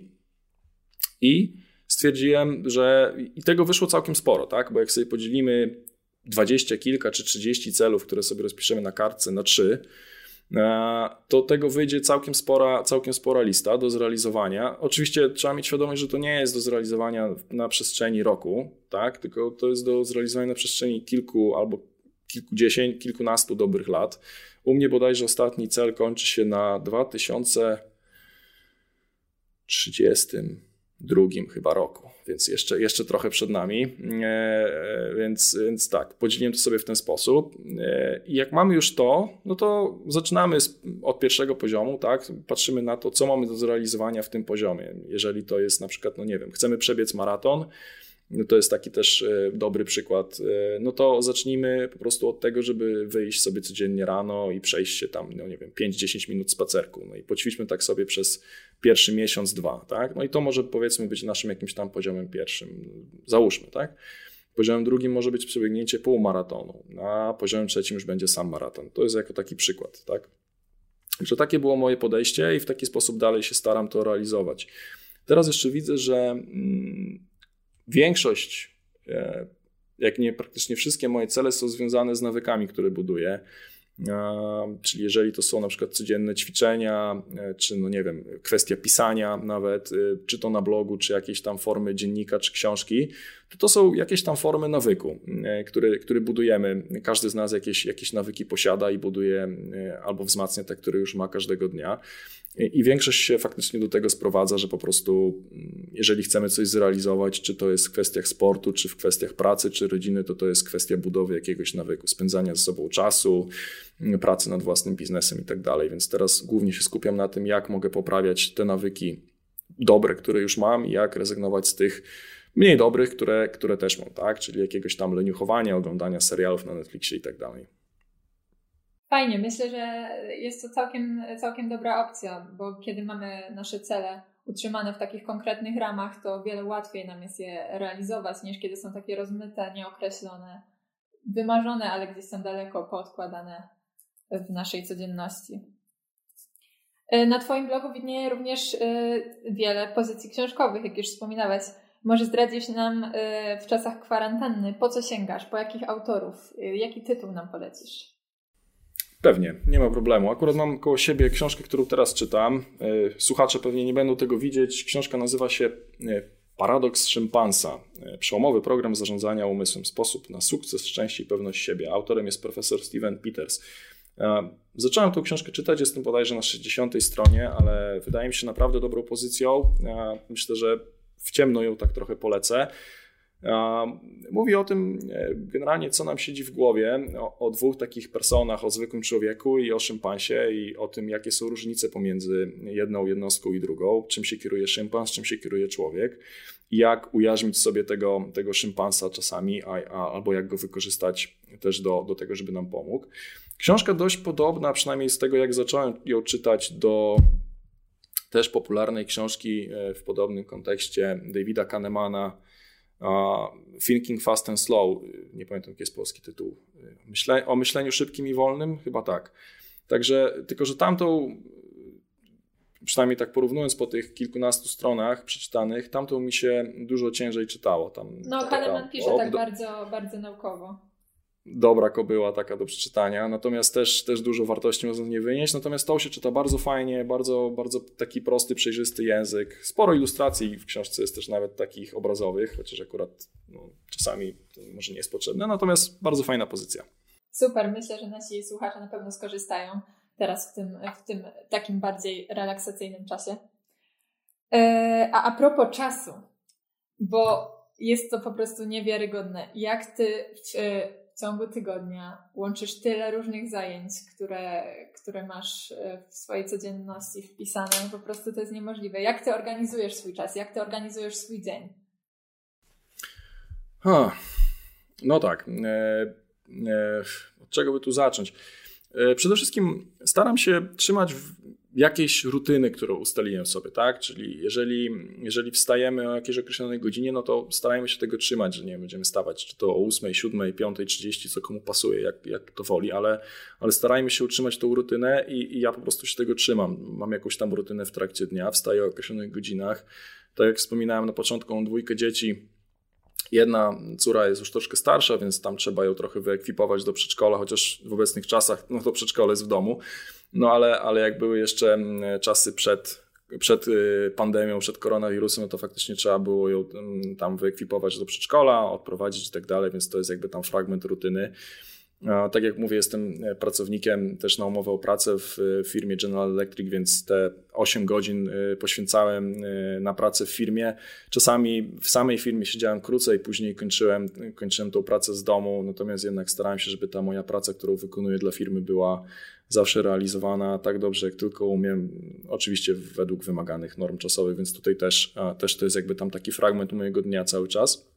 i stwierdziłem, że i tego wyszło całkiem sporo, tak? Bo jak sobie podzielimy dwadzieścia kilka czy trzydzieści celów, które sobie rozpiszemy na kartce na trzy, E, to tego wyjdzie całkiem spora, całkiem spora lista do zrealizowania. Oczywiście trzeba mieć świadomość, że to nie jest do zrealizowania na przestrzeni roku, tak? tylko to jest do zrealizowania na przestrzeni kilku albo kilkudziesięciu, kilkunastu dobrych lat. U mnie bodajże ostatni cel kończy się na 2030 drugim chyba roku, więc jeszcze, jeszcze trochę przed nami. E, więc, więc tak, podzieliłem to sobie w ten sposób. E, I jak mamy już to, no to zaczynamy od pierwszego poziomu, tak? Patrzymy na to, co mamy do zrealizowania w tym poziomie. Jeżeli to jest na przykład, no nie wiem, chcemy przebiec maraton, no to jest taki też e, dobry przykład. E, no to zacznijmy po prostu od tego, żeby wyjść sobie codziennie rano i przejść się tam, no nie wiem, 5-10 minut spacerku. No i poćwiczmy tak sobie przez pierwszy miesiąc, dwa, tak? No i to może powiedzmy być naszym jakimś tam poziomem pierwszym. Załóżmy, tak? Poziomem drugim może być przebiegnięcie półmaratonu, a poziomem trzecim już będzie sam maraton. To jest jako taki przykład, tak? Że takie było moje podejście i w taki sposób dalej się staram to realizować. Teraz jeszcze widzę, że mm, większość, e, jak nie praktycznie wszystkie moje cele są związane z nawykami, które buduję. Czyli jeżeli to są na przykład codzienne ćwiczenia, e, czy no nie wiem, kwestia pisania nawet, e, czy to na blogu, czy jakieś tam formy dziennika, czy książki, to to są jakieś tam formy nawyku, który, który budujemy. Każdy z nas jakieś, jakieś nawyki posiada i buduje albo wzmacnia te, które już ma każdego dnia. I większość się faktycznie do tego sprowadza, że po prostu, mm, jeżeli chcemy coś zrealizować, czy to jest w kwestiach sportu, czy w kwestiach pracy, czy rodziny, to to jest kwestia budowy jakiegoś nawyku, spędzania ze sobą czasu, mm, pracy nad własnym biznesem i tak dalej. Więc teraz głównie się skupiam na tym, jak mogę poprawiać te nawyki dobre, które już mam, i jak rezygnować z tych mniej dobrych, które, które też mam, tak? Czyli jakiegoś tam leniuchowania, oglądania serialów na Netflixie i tak dalej. Fajnie, myślę, że jest to całkiem, całkiem dobra opcja, bo kiedy mamy nasze cele utrzymane w takich konkretnych ramach, to wiele łatwiej nam jest je realizować, niż kiedy są takie rozmyte, nieokreślone, wymarzone, ale gdzieś są daleko poodkładane w naszej codzienności. E, na Twoim blogu widnieje również e, wiele pozycji książkowych, jak już wspominałeś. Może zdradzisz nam e, w czasach kwarantanny, po co sięgasz, po jakich autorów, jaki tytuł nam polecisz? Pewnie, nie ma problemu. Akurat mam koło siebie książkę, którą teraz czytam. E, słuchacze pewnie nie będą tego widzieć. Książka nazywa się e, Paradoks szympansa. E, przełomowy program zarządzania umysłem. Sposób na sukces, szczęście i pewność siebie. Autorem jest profesor Steven Peters. Zacząłem tę książkę czytać, jestem bodajże na 60 stronie, ale wydaje mi się naprawdę dobrą pozycją. Myślę, że w ciemno ją tak trochę polecę. Mówi o tym e, generalnie, co nam siedzi w głowie, o, o, dwóch takich personach, o zwykłym człowieku i o szympansie i o tym, jakie są różnice pomiędzy jedną jednostką i drugą, czym się kieruje szympans, czym się kieruje człowiek jak ujarzmić sobie tego, tego szympansa czasami, a, a, albo jak go wykorzystać też do, do tego, żeby nam pomógł. Książka dość podobna, przynajmniej z tego, jak zacząłem ją czytać, do też popularnej książki e, w podobnym kontekście Davida Kahnemana, Thinking Fast and Slow, nie pamiętam jaki jest polski tytuł, Myśle, o myśleniu szybkim i wolnym, chyba tak. Także, tylko że tamtą, przynajmniej tak porównując po tych kilkunastu stronach przeczytanych, tamtą mi się dużo ciężej czytało. Tam no, Kahneman pisze tak bardzo, bardzo naukowo dobra kobyła taka do przeczytania, natomiast też, też dużo wartości można z niej wynieść, natomiast to się czyta bardzo fajnie, bardzo, bardzo taki prosty, przejrzysty język, sporo ilustracji w książce jest też nawet takich obrazowych, chociaż akurat no, czasami to może nie jest potrzebne, natomiast bardzo fajna pozycja. Super, myślę, że nasi słuchacze na pewno skorzystają teraz w tym, w tym takim bardziej relaksacyjnym czasie. E, a a propos czasu, bo jest to po prostu niewiarygodne. Jak ty w ciągu tygodnia łączysz tyle różnych zajęć, które, które masz e, w swojej codzienności wpisane, po prostu to jest niemożliwe. Jak ty organizujesz swój czas? Jak ty organizujesz swój dzień? Ha, no tak. E, e, od czego by tu zacząć? E, przede wszystkim staram się trzymać jakiejś rutyny, którą ustaliłem sobie, tak? Czyli jeżeli, jeżeli wstajemy o jakiejś określonej godzinie, no to starajmy się tego trzymać, że nie będziemy stawać czy to o 8, 7, 5, 30, co komu pasuje, jak, jak to woli, ale, ale starajmy się utrzymać tą rutynę i, i ja po prostu się tego trzymam. Mam jakąś tam rutynę w trakcie dnia, wstaję o określonych godzinach. Tak jak wspominałem na początku, mam dwójkę dzieci, Jedna córa jest już troszkę starsza, więc tam trzeba ją trochę wyekwipować do przedszkola, chociaż w obecnych czasach no to przedszkole jest w domu. No ale, ale jak były jeszcze mm, czasy przed, przed y, pandemią, przed koronawirusem, no to faktycznie trzeba było ją mm, tam wyekwipować do przedszkola, odprowadzić i tak dalej, więc to jest jakby tam fragment rutyny. Tak jak mówię, jestem pracownikiem też na umowę o pracę w firmie General Electric, więc te 8 godzin poświęcałem na pracę w firmie. Czasami w samej firmie siedziałem krócej, później kończyłem, kończyłem tą pracę z domu, natomiast jednak starałem się, żeby ta moja praca, którą wykonuję dla firmy była zawsze realizowana tak dobrze, jak tylko umiem, oczywiście według wymaganych norm czasowych, więc tutaj też, też to jest jakby tam taki fragment mojego dnia cały czas.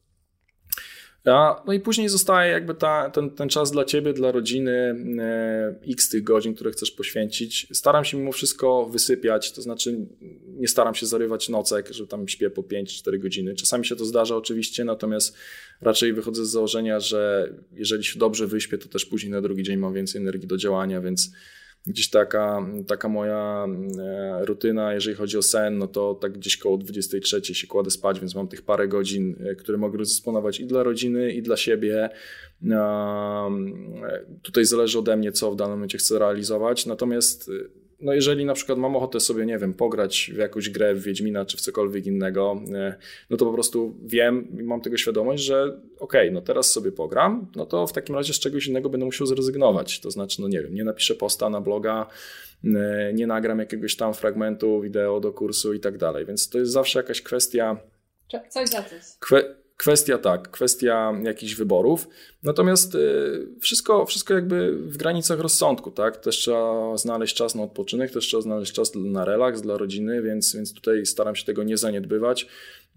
No i później zostaje jakby ta, ten, ten czas dla ciebie, dla rodziny, e, x tych godzin, które chcesz poświęcić. Staram się mimo wszystko wysypiać, to znaczy nie staram się zarywać nocek, że tam śpię po 5-4 godziny. Czasami się to zdarza oczywiście, natomiast raczej wychodzę z założenia, że jeżeli się dobrze wyśpię, to też później na drugi dzień mam więcej energii do działania, więc gdzieś taka, taka moja e, rutyna, jeżeli chodzi o sen, no to tak gdzieś koło 23 się kładę spać, więc mam tych parę godzin, e, które mogę rozdysponować i dla rodziny, i dla siebie. Tutaj zależy ode mnie, co w danym momencie chcę realizować. Natomiast no jeżeli na przykład mam ochotę sobie, nie wiem, pograć w jakąś grę w Wiedźmina czy w cokolwiek innego, e, no to po prostu wiem i mam tego świadomość, że okej, okay, no teraz sobie pogram, no to w takim razie z czegoś innego będę musiał zrezygnować. To znaczy, no nie wiem, nie napiszę posta na bloga, e, nie nagram jakiegoś tam fragmentu wideo do kursu i tak dalej. Więc to jest zawsze jakaś kwestia. Coś za coś. Kwe Kwestia tak, kwestia jakichś wyborów. Natomiast y, wszystko, wszystko jakby w granicach rozsądku, tak? Też trzeba znaleźć czas na odpoczynek, też trzeba znaleźć czas na relaks dla rodziny, więc, więc tutaj staram się tego nie zaniedbywać.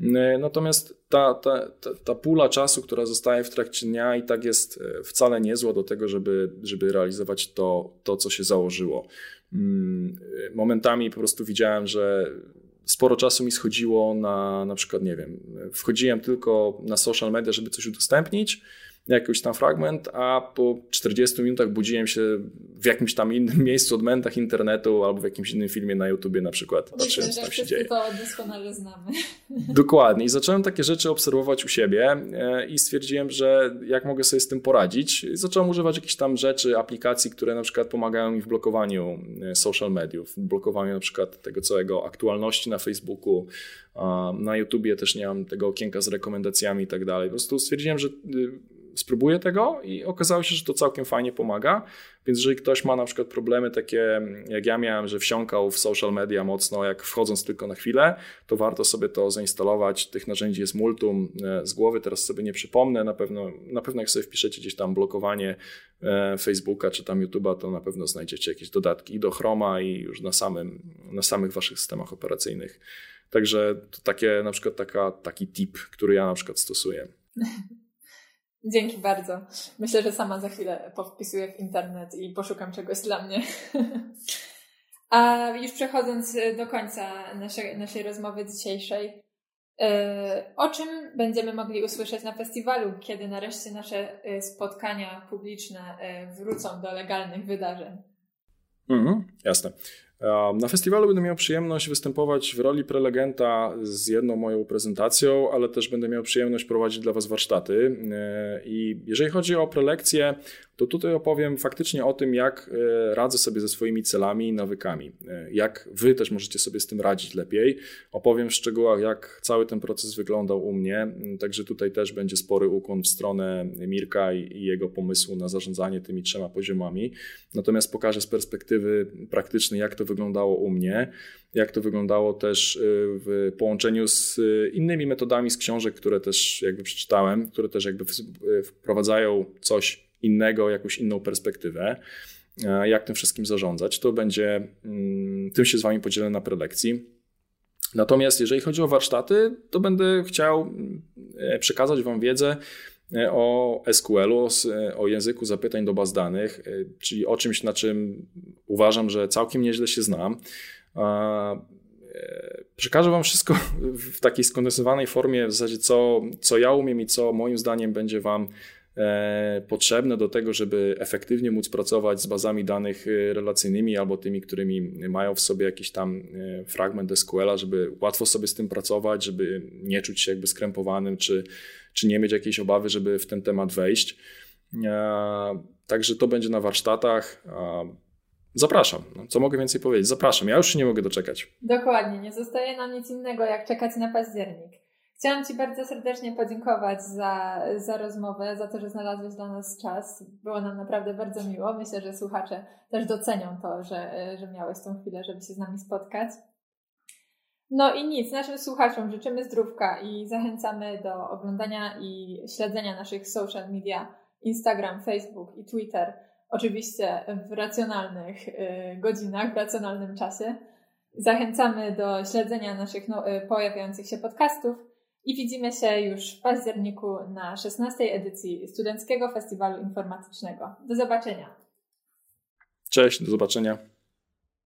Y, natomiast ta, ta, ta, ta pula czasu, która zostaje w trakcie dnia i tak jest y, wcale niezła do tego, żeby, żeby realizować to, to, co się założyło. Mm, momentami po prostu widziałem, że sporo czasu mi schodziło na na przykład, nie wiem, wchodziłem tylko na social media, żeby coś udostępnić, jakiś tam fragment, a po 40 minutach budziłem się w jakimś tam innym miejscu, odmętach internetu albo w jakimś innym filmie na YouTubie na przykład. Myślę, że tam się dzieje. doskonale znamy. Dokładnie. I zacząłem takie rzeczy obserwować u siebie e, i stwierdziłem, że jak mogę sobie z tym poradzić. Zacząłem używać jakichś tam rzeczy, aplikacji, które na przykład pomagają mi w blokowaniu e, social mediów, w blokowaniu na przykład tego całego aktualności na Facebooku, na YouTubie też nie mam tego okienka z rekomendacjami i tak dalej. Po prostu stwierdziłem, że y, spróbuję tego i okazało się, że to całkiem fajnie pomaga. Więc jeżeli ktoś ma na przykład problemy takie, jak ja miałem, że wsiąkał w social media mocno, jak wchodząc tylko na chwilę, to warto sobie to zainstalować. Tych narzędzi jest multum e, z głowy, teraz sobie nie przypomnę. Na pewno, na pewno jak sobie wpiszecie gdzieś tam blokowanie e, Facebooka czy tam YouTube'a, to na pewno znajdziecie jakieś dodatki i do Chroma i już na, samym, na samych waszych systemach operacyjnych. Także to takie na przykład taka, taki tip, który ja na przykład stosuję. Dzięki bardzo. Myślę, że sama za chwilę powpisuję w internet i poszukam czegoś dla mnie. A już przechodząc do końca naszej, naszej rozmowy dzisiejszej, e, o czym będziemy mogli usłyszeć na festiwalu, kiedy nareszcie nasze e, spotkania publiczne e, wrócą do legalnych wydarzeń? Mhm, jasne. Na festiwalu będę miał przyjemność występować w roli prelegenta z jedną moją prezentacją, ale też będę miał przyjemność prowadzić dla Was warsztaty. I jeżeli chodzi o prelekcje, to tutaj opowiem faktycznie o tym, jak e, radzę sobie ze swoimi celami i nawykami. E, jak wy też możecie sobie z tym radzić lepiej. Opowiem w szczegółach, jak cały ten proces wyglądał u mnie. Mm, także tutaj też będzie spory ukłon w stronę Mirka i jego pomysłu na zarządzanie tymi trzema poziomami. Natomiast pokażę z perspektywy praktycznej, jak to wyglądało u mnie jak to wyglądało też e, w połączeniu z innymi metodami z książek, które też jakby przeczytałem, które też jakby wprowadzają coś innego, jakąś inną perspektywę, e, jak tym wszystkim zarządzać. To będzie, mm, tym się z Wami podzielę na prelekcji. Natomiast jeżeli chodzi o warsztaty, to będę chciał e, przekazać Wam wiedzę e, o SQL-u, o języku zapytań do baz danych, czyli o czymś, na czym uważam, że całkiem nieźle się znam. Przekażę Wam wszystko w takiej skondensowanej formie, w zasadzie co, co ja umiem i co moim zdaniem będzie Wam potrzebne do tego, żeby efektywnie móc pracować z bazami danych e, relacyjnymi albo tymi, którymi mają w sobie jakiś tam e, fragment SQL-a, żeby łatwo sobie z tym pracować, żeby nie czuć się jakby skrępowanym, czy, czy nie mieć jakiejś obawy, żeby w ten temat wejść. Także to będzie na warsztatach. Zapraszam. No, co mogę więcej powiedzieć? Zapraszam. Ja już się nie mogę doczekać. Dokładnie. Nie zostaje nam nic innego, jak czekać na październik. Chciałam Ci bardzo serdecznie podziękować za, za rozmowę, za to, że znalazłeś dla nas czas. Było nam naprawdę bardzo miło. Myślę, że słuchacze też docenią to, że, że miałeś tą chwilę, żeby się z nami spotkać. No i nic, naszym słuchaczom życzymy zdrówka i zachęcamy do oglądania i śledzenia naszych social media Instagram, Facebook i Twitter. Oczywiście w racjonalnych y, godzinach, w racjonalnym czasie. Zachęcamy do śledzenia naszych no, y, pojawiających się podcastów i widzimy się już w październiku na 16 edycji Studenckiego Festiwalu Informatycznego. Do zobaczenia. Cześć, do zobaczenia.